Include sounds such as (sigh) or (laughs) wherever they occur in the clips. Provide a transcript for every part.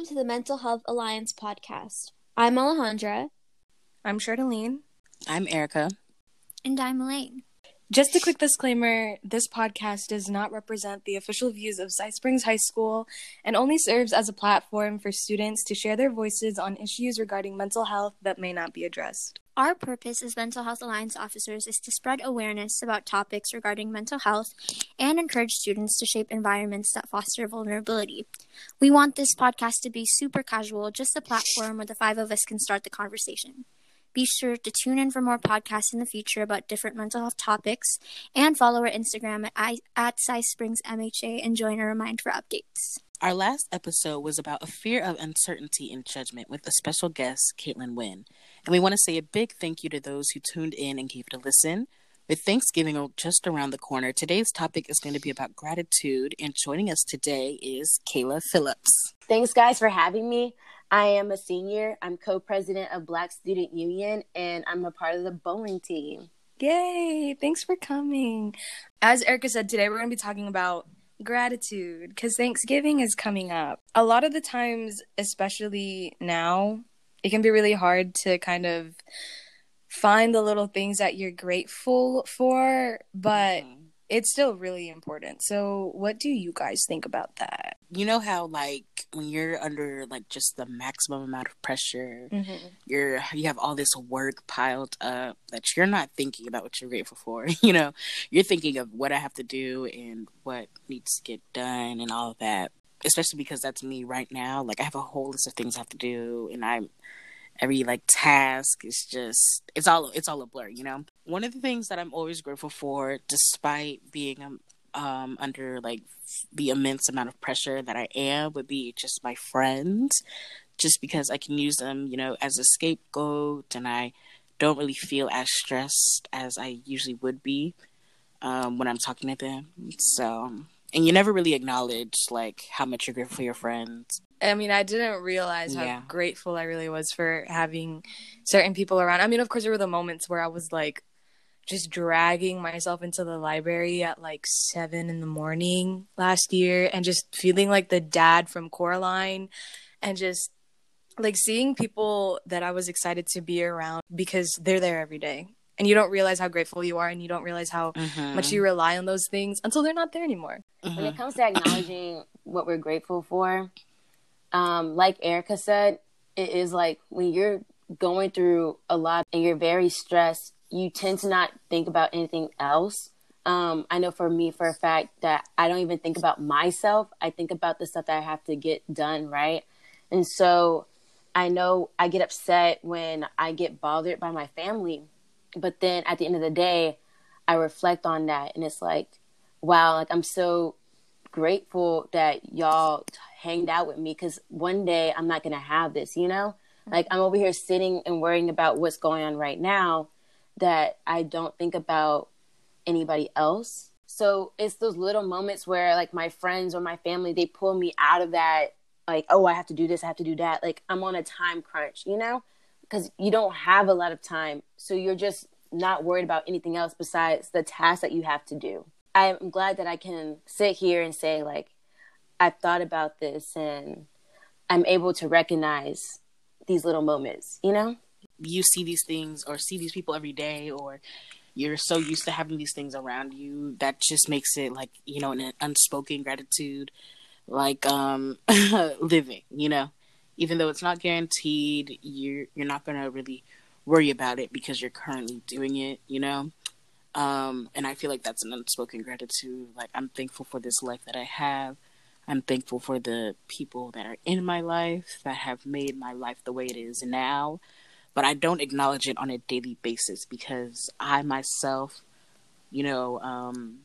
welcome to the Mental Health Alliance podcast. I'm Alejandra. I'm Charlene. I'm Erica. And I'm Elaine. Just a quick disclaimer this podcast does not represent the official views of Cy Springs High School and only serves as a platform for students to share their voices on issues regarding mental health that may not be addressed. Our purpose as Mental Health Alliance officers is to spread awareness about topics regarding mental health and encourage students to shape environments that foster vulnerability. We want this podcast to be super casual, just a platform where the five of us can start the conversation. Be sure to tune in for more podcasts in the future about different mental health topics and follow our Instagram at, at Cy Springs MHA and join our Remind for updates. Our last episode was about a fear of uncertainty and judgment with a special guest, Caitlin Wynn. And we want to say a big thank you to those who tuned in and gave it a listen. With Thanksgiving just around the corner, today's topic is going to be about gratitude. And joining us today is Kayla Phillips. Thanks, guys, for having me. I am a senior. I'm co-president of Black Student Union, and I'm a part of the bowling team. Yay! Thanks for coming. As Erica said, today we're going to be talking about gratitude because Thanksgiving is coming up. A lot of the times, especially now, it can be really hard to kind of find the little things that you're grateful for, but mm-hmm it's still really important. So, what do you guys think about that? You know how like when you're under like just the maximum amount of pressure, mm-hmm. you're you have all this work piled up that you're not thinking about what you're grateful for. (laughs) you know, you're thinking of what I have to do and what needs to get done and all of that. Especially because that's me right now. Like I have a whole list of things I have to do, and I'm every like task is just it's all it's all a blur you know one of the things that i'm always grateful for despite being um, under like the immense amount of pressure that i am would be just my friends just because i can use them you know as a scapegoat and i don't really feel as stressed as i usually would be um, when i'm talking to them so and you never really acknowledge like how much you're grateful for your friends I mean, I didn't realize how yeah. grateful I really was for having certain people around. I mean, of course, there were the moments where I was like just dragging myself into the library at like seven in the morning last year and just feeling like the dad from Coraline and just like seeing people that I was excited to be around because they're there every day. And you don't realize how grateful you are, and you don't realize how mm-hmm. much you rely on those things until they're not there anymore. Mm-hmm. When it comes to acknowledging what we're grateful for, um, like Erica said, it is like when you're going through a lot and you're very stressed, you tend to not think about anything else. Um, I know for me, for a fact, that I don't even think about myself. I think about the stuff that I have to get done, right? And so I know I get upset when I get bothered by my family. But then at the end of the day, I reflect on that and it's like, wow, like I'm so grateful that y'all hanged out with me because one day I'm not going to have this, you know? Like I'm over here sitting and worrying about what's going on right now that I don't think about anybody else. So it's those little moments where like my friends or my family, they pull me out of that, like, oh, I have to do this, I have to do that. Like I'm on a time crunch, you know? Because you don't have a lot of time. So you're just not worried about anything else besides the task that you have to do. I'm glad that I can sit here and say, like, I've thought about this and I'm able to recognize these little moments, you know? You see these things or see these people every day, or you're so used to having these things around you that just makes it like, you know, an unspoken gratitude, like um (laughs) living, you know? Even though it's not guaranteed, you're you're not gonna really worry about it because you're currently doing it, you know? Um, and I feel like that's an unspoken gratitude. Like I'm thankful for this life that I have. I'm thankful for the people that are in my life that have made my life the way it is now. But I don't acknowledge it on a daily basis because I myself, you know, um,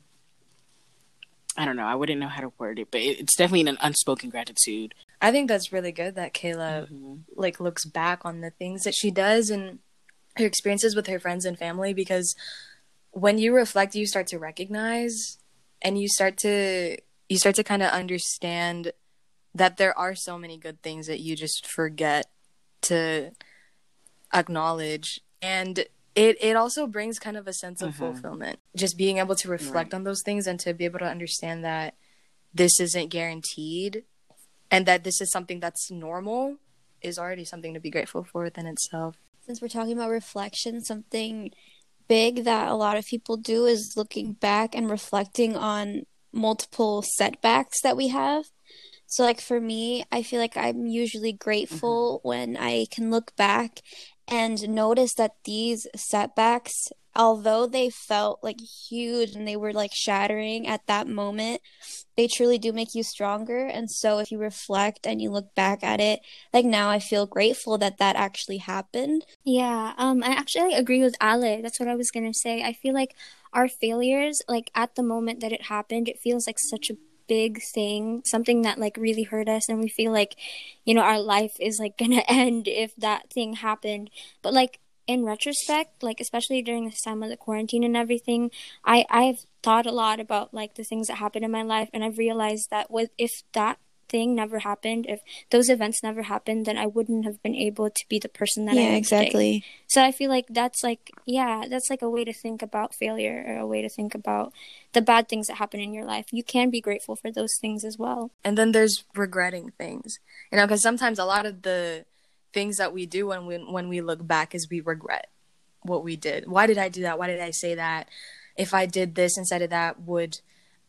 I don't know. I wouldn't know how to word it, but it's definitely an unspoken gratitude. I think that's really good that Kayla mm-hmm. like looks back on the things that she does and her experiences with her friends and family because when you reflect you start to recognize and you start to you start to kind of understand that there are so many good things that you just forget to acknowledge and it it also brings kind of a sense of mm-hmm. fulfillment just being able to reflect right. on those things and to be able to understand that this isn't guaranteed and that this is something that's normal is already something to be grateful for within itself. Since we're talking about reflection, something big that a lot of people do is looking back and reflecting on multiple setbacks that we have. So, like for me, I feel like I'm usually grateful mm-hmm. when I can look back and notice that these setbacks although they felt like huge and they were like shattering at that moment, they truly do make you stronger. And so if you reflect and you look back at it, like now I feel grateful that that actually happened. Yeah, um I actually agree with Ale. That's what I was going to say. I feel like our failures like at the moment that it happened, it feels like such a big thing, something that like really hurt us and we feel like you know our life is like (laughs) to end if that thing happened. But like in retrospect, like especially during this time of the quarantine and everything, I I've thought a lot about like the things that happened in my life, and I've realized that with if that thing never happened, if those events never happened, then I wouldn't have been able to be the person that yeah, I am exactly. Today. So I feel like that's like yeah, that's like a way to think about failure or a way to think about the bad things that happen in your life. You can be grateful for those things as well. And then there's regretting things, you know, because sometimes a lot of the things that we do when we when we look back is we regret what we did. Why did I do that? Why did I say that? If I did this instead of that, would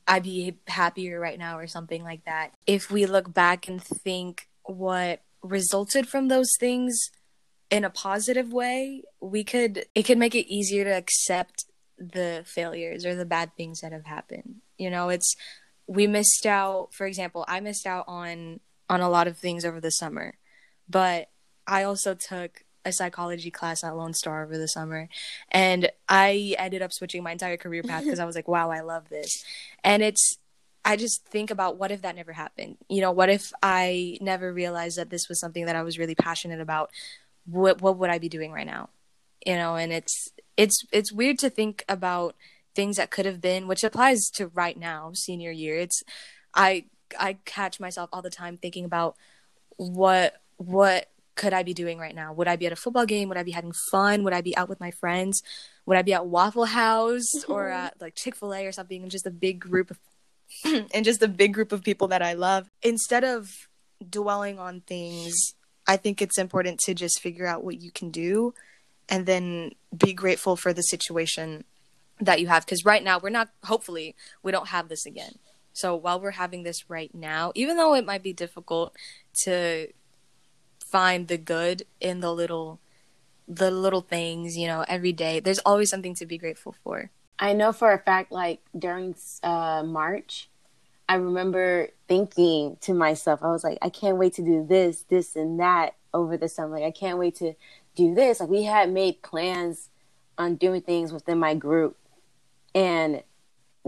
I be happier right now or something like that? If we look back and think what resulted from those things in a positive way, we could it could make it easier to accept the failures or the bad things that have happened. You know, it's we missed out, for example, I missed out on on a lot of things over the summer. But I also took a psychology class at Lone Star over the summer. And I ended up switching my entire career path (laughs) because I was like, wow, I love this. And it's, I just think about what if that never happened? You know, what if I never realized that this was something that I was really passionate about? What, what would I be doing right now? You know, and it's, it's, it's weird to think about things that could have been, which applies to right now, senior year. It's, I, I catch myself all the time thinking about what, what could I be doing right now? Would I be at a football game? Would I be having fun? Would I be out with my friends? Would I be at Waffle House or mm-hmm. at like Chick Fil A or something? And just a big group of, (clears throat) and just a big group of people that I love. Instead of dwelling on things, I think it's important to just figure out what you can do, and then be grateful for the situation that you have. Because right now we're not. Hopefully, we don't have this again. So while we're having this right now, even though it might be difficult to find the good in the little the little things, you know, every day. There's always something to be grateful for. I know for a fact like during uh, March, I remember thinking to myself, I was like, I can't wait to do this, this and that over the summer. Like I can't wait to do this. Like we had made plans on doing things within my group. And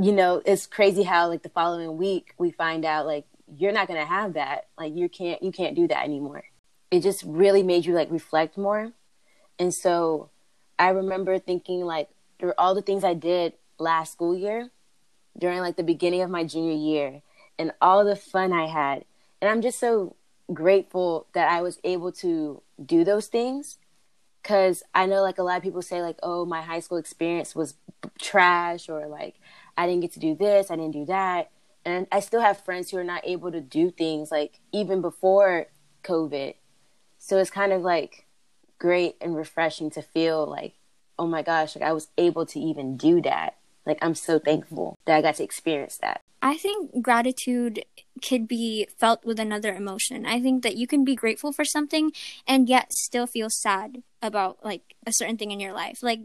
you know, it's crazy how like the following week we find out like you're not going to have that. Like you can't you can't do that anymore it just really made you like reflect more. And so I remember thinking like through all the things I did last school year during like the beginning of my junior year and all the fun I had. And I'm just so grateful that I was able to do those things cuz I know like a lot of people say like oh my high school experience was trash or like I didn't get to do this, I didn't do that. And I still have friends who are not able to do things like even before COVID so it's kind of like great and refreshing to feel like, oh my gosh, like I was able to even do that. Like I'm so thankful that I got to experience that. I think gratitude could be felt with another emotion. I think that you can be grateful for something and yet still feel sad about like a certain thing in your life. Like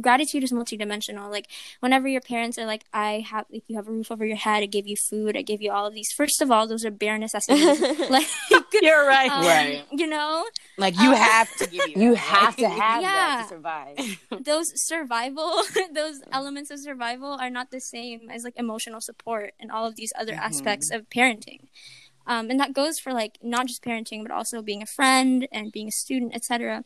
gratitude is multidimensional. Like whenever your parents are like, I have, like you have a roof over your head, I give you food, I give you all of these. First of all, those are bare necessities. (laughs) like (laughs) you're right, um, right? You know, like you um, have to give you. (laughs) you have to have yeah, that to survive. those survival, those elements of survival are not the same as like emotional support and all of these other mm-hmm. aspects of parenting. Um, and that goes for like not just parenting, but also being a friend and being a student, etc.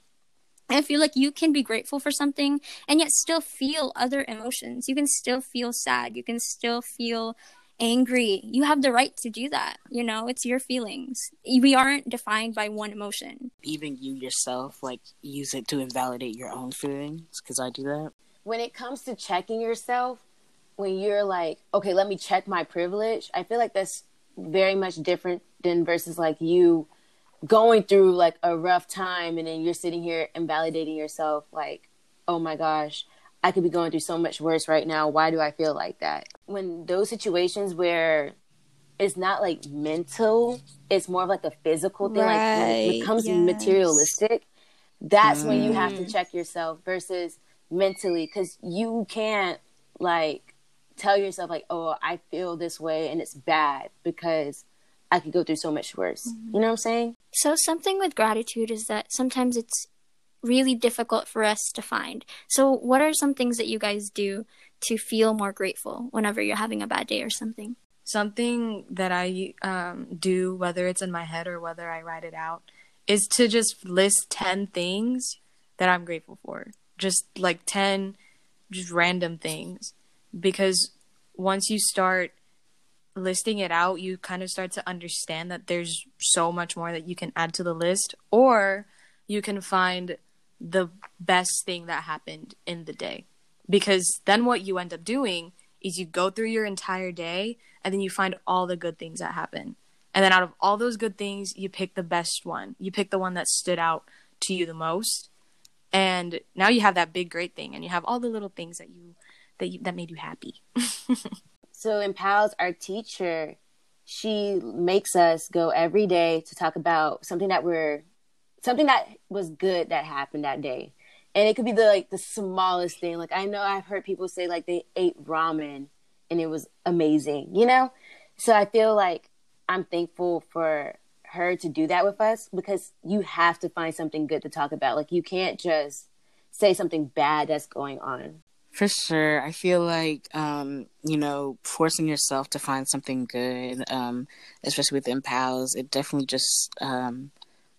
I feel like you can be grateful for something and yet still feel other emotions. You can still feel sad. You can still feel angry. You have the right to do that. You know, it's your feelings. We aren't defined by one emotion. Even you yourself, like, use it to invalidate your own feelings, because I do that. When it comes to checking yourself, when you're like, okay, let me check my privilege, I feel like that's very much different than versus like you going through like a rough time and then you're sitting here invalidating yourself like, oh my gosh, I could be going through so much worse right now. Why do I feel like that? When those situations where it's not like mental, it's more of like a physical thing. Right. Like when it becomes yes. materialistic, that's mm. when you have to mm. check yourself versus mentally because you can't like tell yourself like, oh, I feel this way and it's bad because I could go through so much worse. Mm-hmm. You know what I'm saying? So something with gratitude is that sometimes it's really difficult for us to find. So what are some things that you guys do to feel more grateful whenever you're having a bad day or something? Something that I um, do, whether it's in my head or whether I write it out, is to just list 10 things that I'm grateful for. Just like 10 just random things. Because once you start listing it out, you kind of start to understand that there's so much more that you can add to the list, or you can find the best thing that happened in the day. Because then what you end up doing is you go through your entire day and then you find all the good things that happen. And then out of all those good things, you pick the best one. You pick the one that stood out to you the most. And now you have that big great thing and you have all the little things that you that you, that made you happy. (laughs) so in Pals, our teacher, she makes us go every day to talk about something that we're something that was good that happened that day. And it could be the like the smallest thing. Like I know I've heard people say like they ate ramen and it was amazing, you know? So I feel like I'm thankful for her to do that with us because you have to find something good to talk about. Like you can't just say something bad that's going on. For sure. I feel like, um, you know, forcing yourself to find something good, um, especially with in Pals, it definitely just um,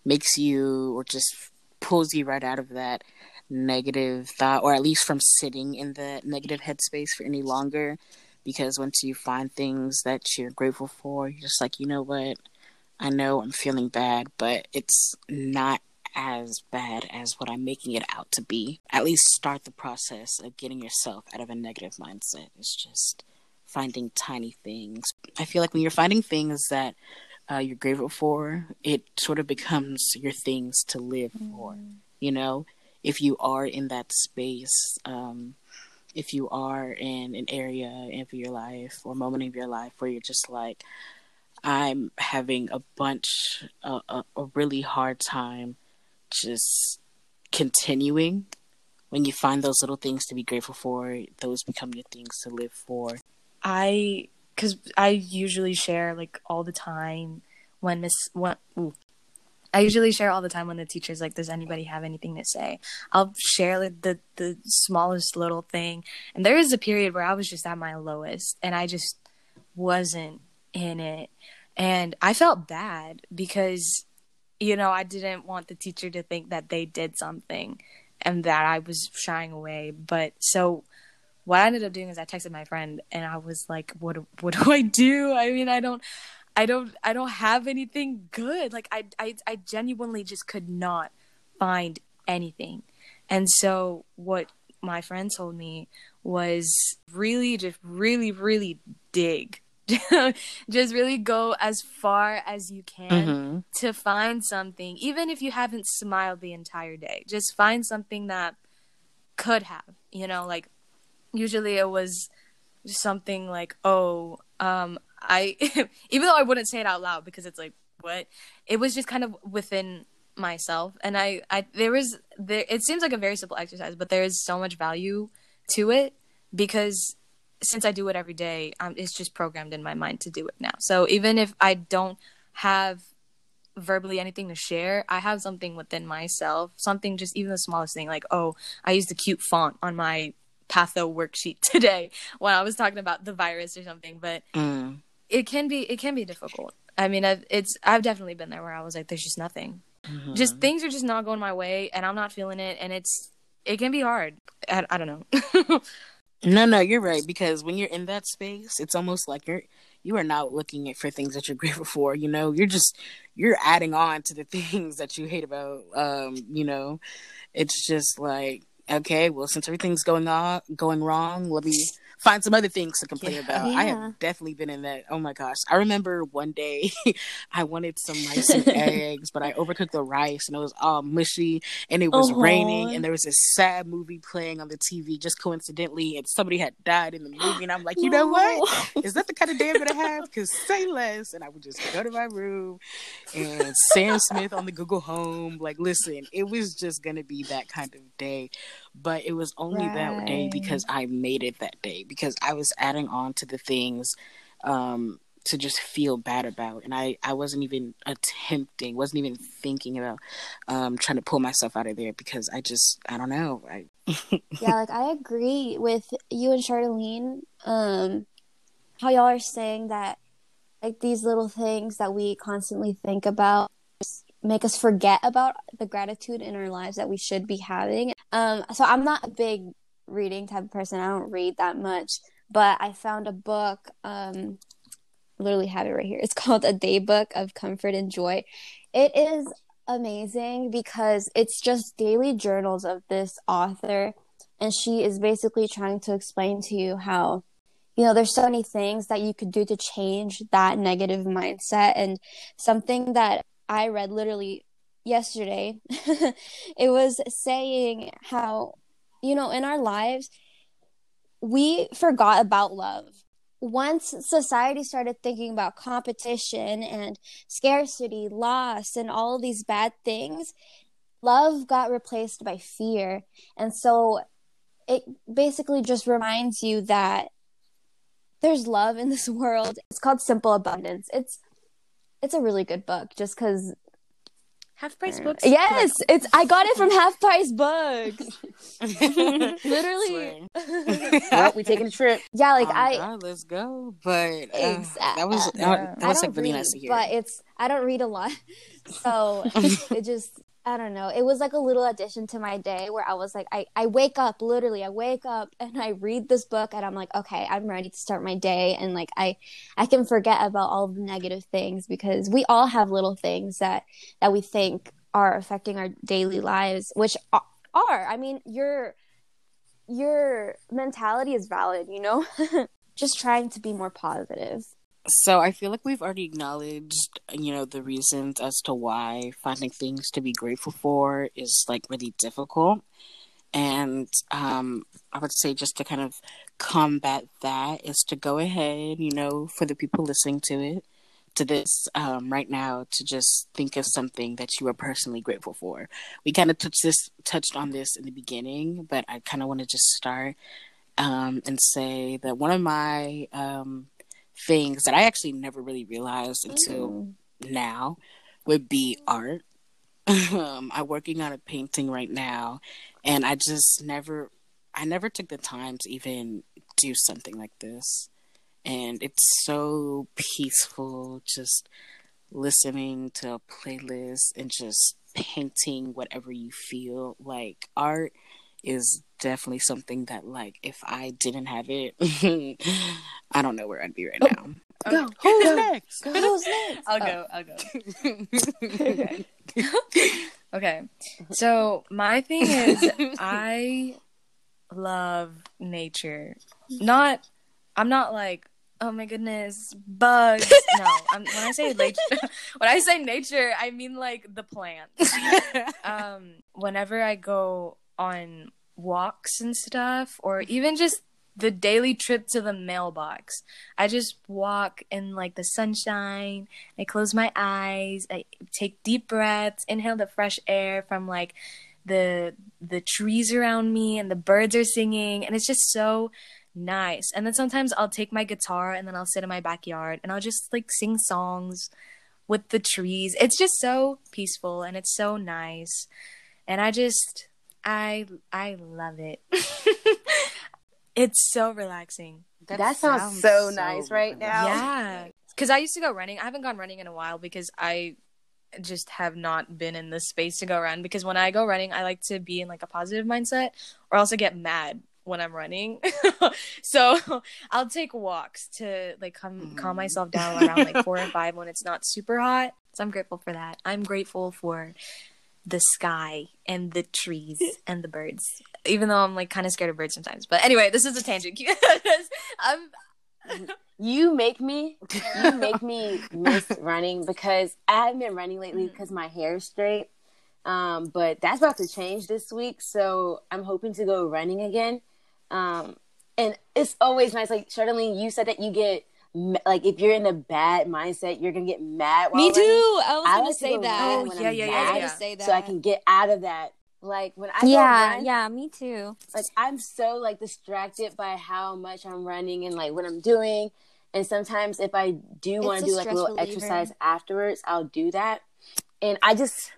makes you or just pulls you right out of that negative thought, or at least from sitting in the negative headspace for any longer. Because once you find things that you're grateful for, you're just like, you know what? I know I'm feeling bad, but it's not as bad as what I'm making it out to be. At least start the process of getting yourself out of a negative mindset. It's just finding tiny things. I feel like when you're finding things that uh, you're grateful for, it sort of becomes your things to live mm. for. You know, if you are in that space, um, if you are in an area of your life or moment of your life where you're just like, I'm having a bunch, uh, a, a really hard time just continuing. When you find those little things to be grateful for, those become your things to live for. I because I usually share like all the time when Miss when ooh, I usually share all the time when the teacher's like, "Does anybody have anything to say?" I'll share like, the the smallest little thing. And there was a period where I was just at my lowest, and I just wasn't in it, and I felt bad because you know I didn't want the teacher to think that they did something and that I was shying away. But so what I ended up doing is I texted my friend and I was like, "What what (laughs) do I do? I mean, I don't." I don't I don't have anything good. Like I I I genuinely just could not find anything. And so what my friend told me was really just really really dig. (laughs) just really go as far as you can mm-hmm. to find something even if you haven't smiled the entire day. Just find something that could have, you know, like usually it was something like, "Oh, um, I, (laughs) even though I wouldn't say it out loud because it's like, what? It was just kind of within myself, and I, I, there was there. It seems like a very simple exercise, but there is so much value to it because since I do it every day, um, it's just programmed in my mind to do it now. So even if I don't have verbally anything to share, I have something within myself, something just even the smallest thing, like oh, I used a cute font on my patho worksheet (laughs) today when I was talking about the virus or something. But mm. it can be it can be difficult. I mean, I've, it's I've definitely been there where I was like, there's just nothing. Mm-hmm. Just things are just not going my way, and I'm not feeling it, and it's it can be hard. I, I don't know. (laughs) no, no, you're right because when you're in that space, it's almost like you're you are not looking at for things that you're (laughs) grateful for. You know, you're just you're adding on to the (laughs) things that you hate about. Um, you know, it's just like okay, well, since everything's going on, going wrong, let me find some other things to complain yeah. about. Yeah. I have definitely been in that. Oh my gosh. I remember one day (laughs) I wanted some rice and (laughs) eggs, but I overcooked the rice and it was all mushy and it was uh-huh. raining and there was this sad movie playing on the TV just coincidentally and somebody had died in the movie and I'm like, you know (gasps) what? Is that the kind of day I'm gonna have? Because say less. And I would just go to my room and Sam Smith on the Google Home. Like, listen, it was just gonna be that kind of day but it was only right. that day because I made it that day because I was adding on to the things um, to just feel bad about, and I I wasn't even attempting, wasn't even thinking about um, trying to pull myself out of there because I just I don't know. I yeah, (laughs) like I agree with you and Charlene. Um, how y'all are saying that like these little things that we constantly think about make us forget about the gratitude in our lives that we should be having. Um, so I'm not a big reading type of person. I don't read that much, but I found a book. Um, literally have it right here. It's (laughs) called A Daybook of Comfort and Joy. It is amazing because it's just daily journals of this author, and she is basically trying to explain to you how you know there's so many things that you could do to change that negative mindset and something that I read literally yesterday. (laughs) it was saying how, you know, in our lives, we forgot about love. Once society started thinking about competition and scarcity, loss, and all these bad things, love got replaced by fear. And so it basically just reminds you that there's love in this (laughs) world. It's called Simple Abundance. It's it's a really good book just because half price books? Yes it's i got it from (laughs) half price books. (laughs) Literally. (laughs) Well we taking a trip. Yeah like oh, i God, let's go. But uh, exactly. that was that, that was like really read, nice to hear but it's i don't read a lot. So it just I don't know. It was like a little addition to my day where I was like, I, I wake up, literally, I wake up (laughs) and I read this book and I'm like, okay, I'm ready to start my day. And like, I, I can forget about all the negative things because we all have little things that, that we think are affecting our daily lives, which are, are. I mean, your, your mentality is valid, you know? (laughs) Just trying to be more positive. So I feel like we've already acknowledged, you know, the reasons as to why finding things to be grateful for is like really difficult. And um, I would say just to kind of combat that is to go ahead, you know, for the people listening to it, to this um, right now, to just think of something that you are personally grateful for. We kind of touched this, touched on this in the beginning, but I kind of want to just start um, and say that one of my um, things that I actually never really realized until mm. now would be art. (laughs) um, I'm working on a painting right now, and I just never, I never took the time to even do something like this. And it's so peaceful just listening to a playlist and just painting whatever you feel. Like art is definitely something that like if I didn't have it, (laughs) I don't know where I'd be right oh, now. Go. Who's go. next? Go. Who's next? I'll oh. go. I'll go. okay. (laughs) okay. So my thing is I love nature. Not I'm not like oh my goodness, bugs. (laughs) No, I'm, when I say nature, when I say nature, I mean like the plants. um, whenever I go on walks and stuff, or even just the daily trip to the mailbox. I just walk in like the sunshine. I close my eyes. I take deep breaths, inhale the fresh air from like the the trees around me and the birds are singing and it's just so nice. And then sometimes I'll take my guitar and then I'll sit in my backyard and I'll just like sing songs with the trees. It's just so peaceful and it's so nice. And I just I I love it. (laughs) it's so relaxing. That, that sounds, sounds, so, so nice right now. Yeah. Cuz I used to go running. I haven't gone running in a while because I just have not been in the space to go run because when I go running, I like to be in like a positive mindset or else I get mad when I'm running. (laughs) so I'll take walks to like come mm-hmm. calm myself down (laughs) around like 4 or 5 when it's not super hot. So I'm grateful for that. I'm grateful for the sky and the trees (laughs) and the birds. Even though I'm like kind of scared of birds sometimes. But anyway, this is a tangent. (laughs) I'm (laughs) you make me you make me miss running because I haven't been running lately because my hair is straight. Um, but that's about to change this week, so I'm hoping to go running again. Um, and it's always nice. Like Charlene, you said that you get like if you're in a bad mindset, you're gonna get mad. Me too. I was I gonna say that. Oh yeah, yeah, yeah. I was gonna say that so I can get out of that. Like when I yeah, run, yeah, me too. Like I'm so like distracted by how much I'm running and like what I'm doing. And sometimes if I do want to do like a little reliever. exercise afterwards, I'll do that. And I just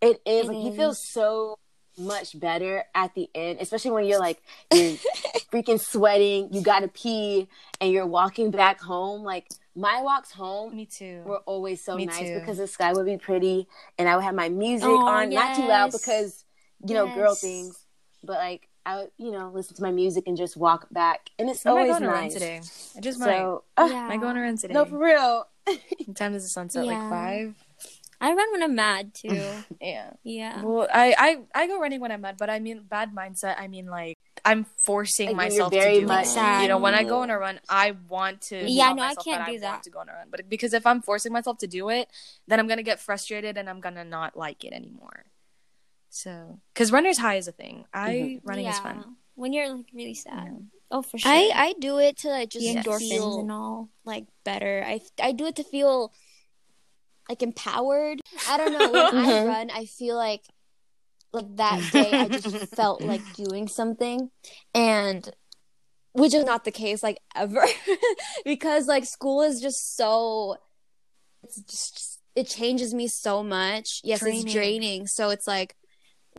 it is it like is. you feel so much better at the end, especially when you're like you're (laughs) freaking sweating, you gotta pee, and you're walking back home. Like my walks home, me too, were always so Me nice too. because the sky would be pretty, and I would have my music oh, on, yes. not too loud because you yes. know girl things, but like I would, you know, listen to my music and just walk back, and it's I always nice. today. I just so, might. Uh, yeah. Am I going to run today? No, for real. (laughs) what time does the sunset? Yeah. Like five. I run when I'm mad (laughs) too. yeah. Yeah. Well, I, I I go running when I'm mad, but I mean bad mindset. I mean like I'm forcing like myself to do much it. You know, when I go on a run, I want to. Yeah, no, I can't do I that. to go on a run, but because if I'm forcing myself to do it, then I'm gonna get frustrated and I'm gonna not like it anymore. So, because runner's high is a thing. I mm-hmm. running yeah. is fun when you're like really sad. Yeah. Oh, for sure. I I do it to like just endorphins feel and all like better. I I do it to feel like empowered. I don't know. When I mm-hmm. run, I feel like like that day I just felt like doing something, and which is not the case like ever (laughs) because like school is just so it's just it changes me so much. Yes, draining. it's draining. So it's like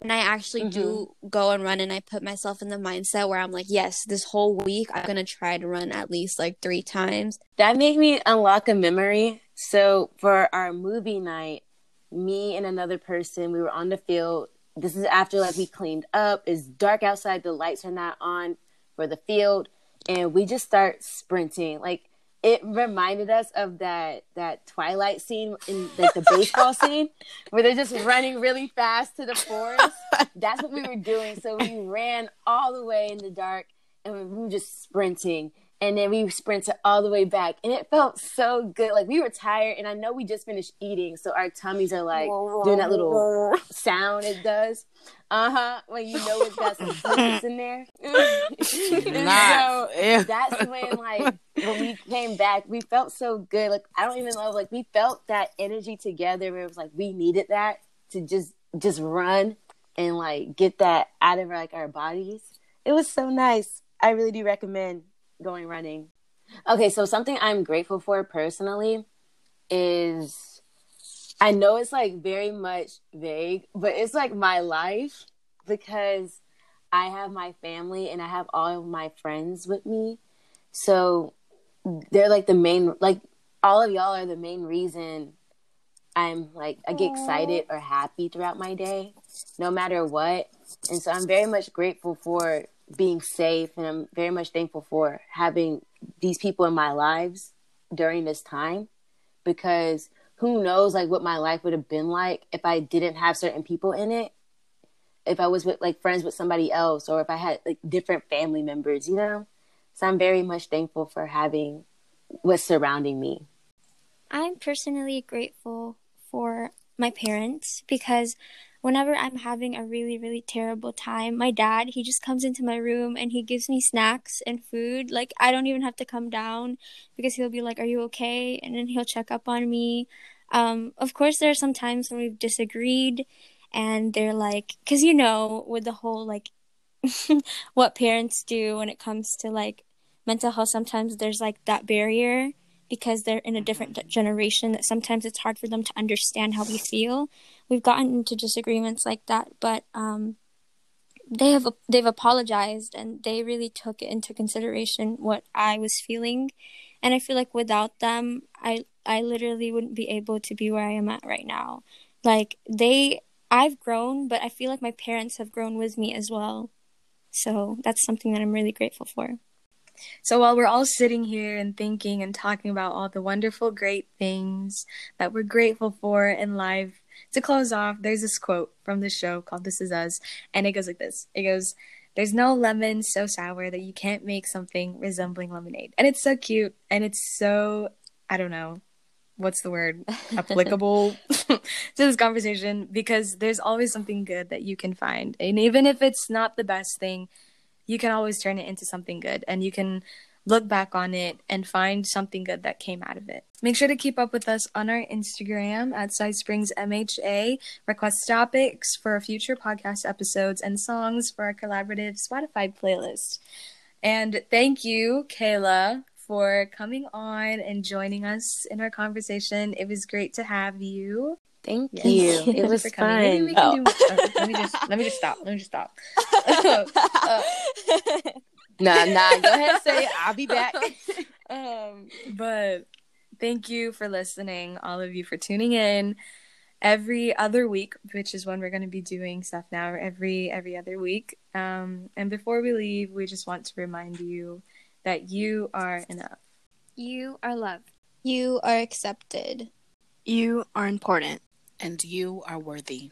when I actually mm-hmm. do go and run and I put myself in the mindset where I'm like, yes, this whole week I'm gonna try to run at least like three times. That made me unlock a memory. So for our movie night, me and another person, we were on the field. This is after like we cleaned up. It's dark outside, the lights are not on for the field, and we just start sprinting. Like it reminded us of that that Twilight scene in like the baseball (laughs) scene where they're just running really fast to the forest. That's what we were doing. So we ran all the way in the dark and we were just sprinting and then we sprinted all the way back and it felt so good. Like we were tired and i know we just finished eating so our tummies are like doing that little (laughs) sound it does. Uh-huh when you know it's got some fluids in there. (laughs) (laughs) So that's when like when we came back we felt so good. Like i don't even know like we felt that energy together where it was like we needed that to just just run and like get that out of like our bodies. It was so nice. I really do recommend going running. Okay, so something I'm grateful for personally is I know it's like very much vague, but it's like my life because I have my family and I have all of my friends with me. So they're like the main like all of y'all are the main reason I'm like I get excited or happy throughout my day, no matter what. And so I'm very much grateful for being safe and I'm very much thankful for having these people in my lives during this time because who knows like what my life would have been like if I didn't have certain people in it. If I was with like friends with somebody else or if I had like different family members you know? So I'm very much thankful for having what's surrounding me. I'm personally grateful for my parents because whenever I'm having a really, really terrible time, my dad, he just comes into my room and he gives me snacks and food. Like, I don't even have to come down because he'll be like, Are you okay? And then he'll check up on me. Um, of course, there are some times when we've disagreed and they're like, because you know, with the whole like (laughs) what parents do when it comes to like mental health, sometimes there's like that barrier because they're in a different generation that sometimes it's hard for them to understand how we feel. We've gotten into disagreements like that, but um, they have they've apologized and they really took into consideration what I was feeling, and I feel like without them, I I literally wouldn't be able to be where I am at right now. Like they, I've grown, but I feel like my parents have grown with me as well. So that's something that I'm really grateful for. So while we're all sitting here and thinking and talking about all the wonderful, great things that we're grateful for in life, to close off, there's this quote from the show called This Is Us, and it goes like this. It goes, There's no lemon so sour that you can't make something resembling lemonade. And it's so cute and it's so I don't know, what's the word applicable (laughs) to this conversation because there's always something good that you can find and even if it's not the best thing you can always turn it into something good and you can look back on it and find something good that came out of it make sure to keep up with us on our instagram at Cy Springs mha request topics for future podcast episodes and songs for our collaborative spotify playlist and thank you kayla for coming on and joining us in our conversation. It was great to have you. Thank yes. you. It (laughs) was fun. Oh. Do, let me just let me just stop. Let me just stop. Uh, (laughs) nah, nah. Go ahead and say it. I'll be back. (laughs) um, but thank you for listening, all of you for tuning in every other week, which is when we're going to be doing stuff now. Every every other week. Um, and before we leave, we just want to remind you that you are enough. You are loved. You are accepted. You are important. And you are worthy.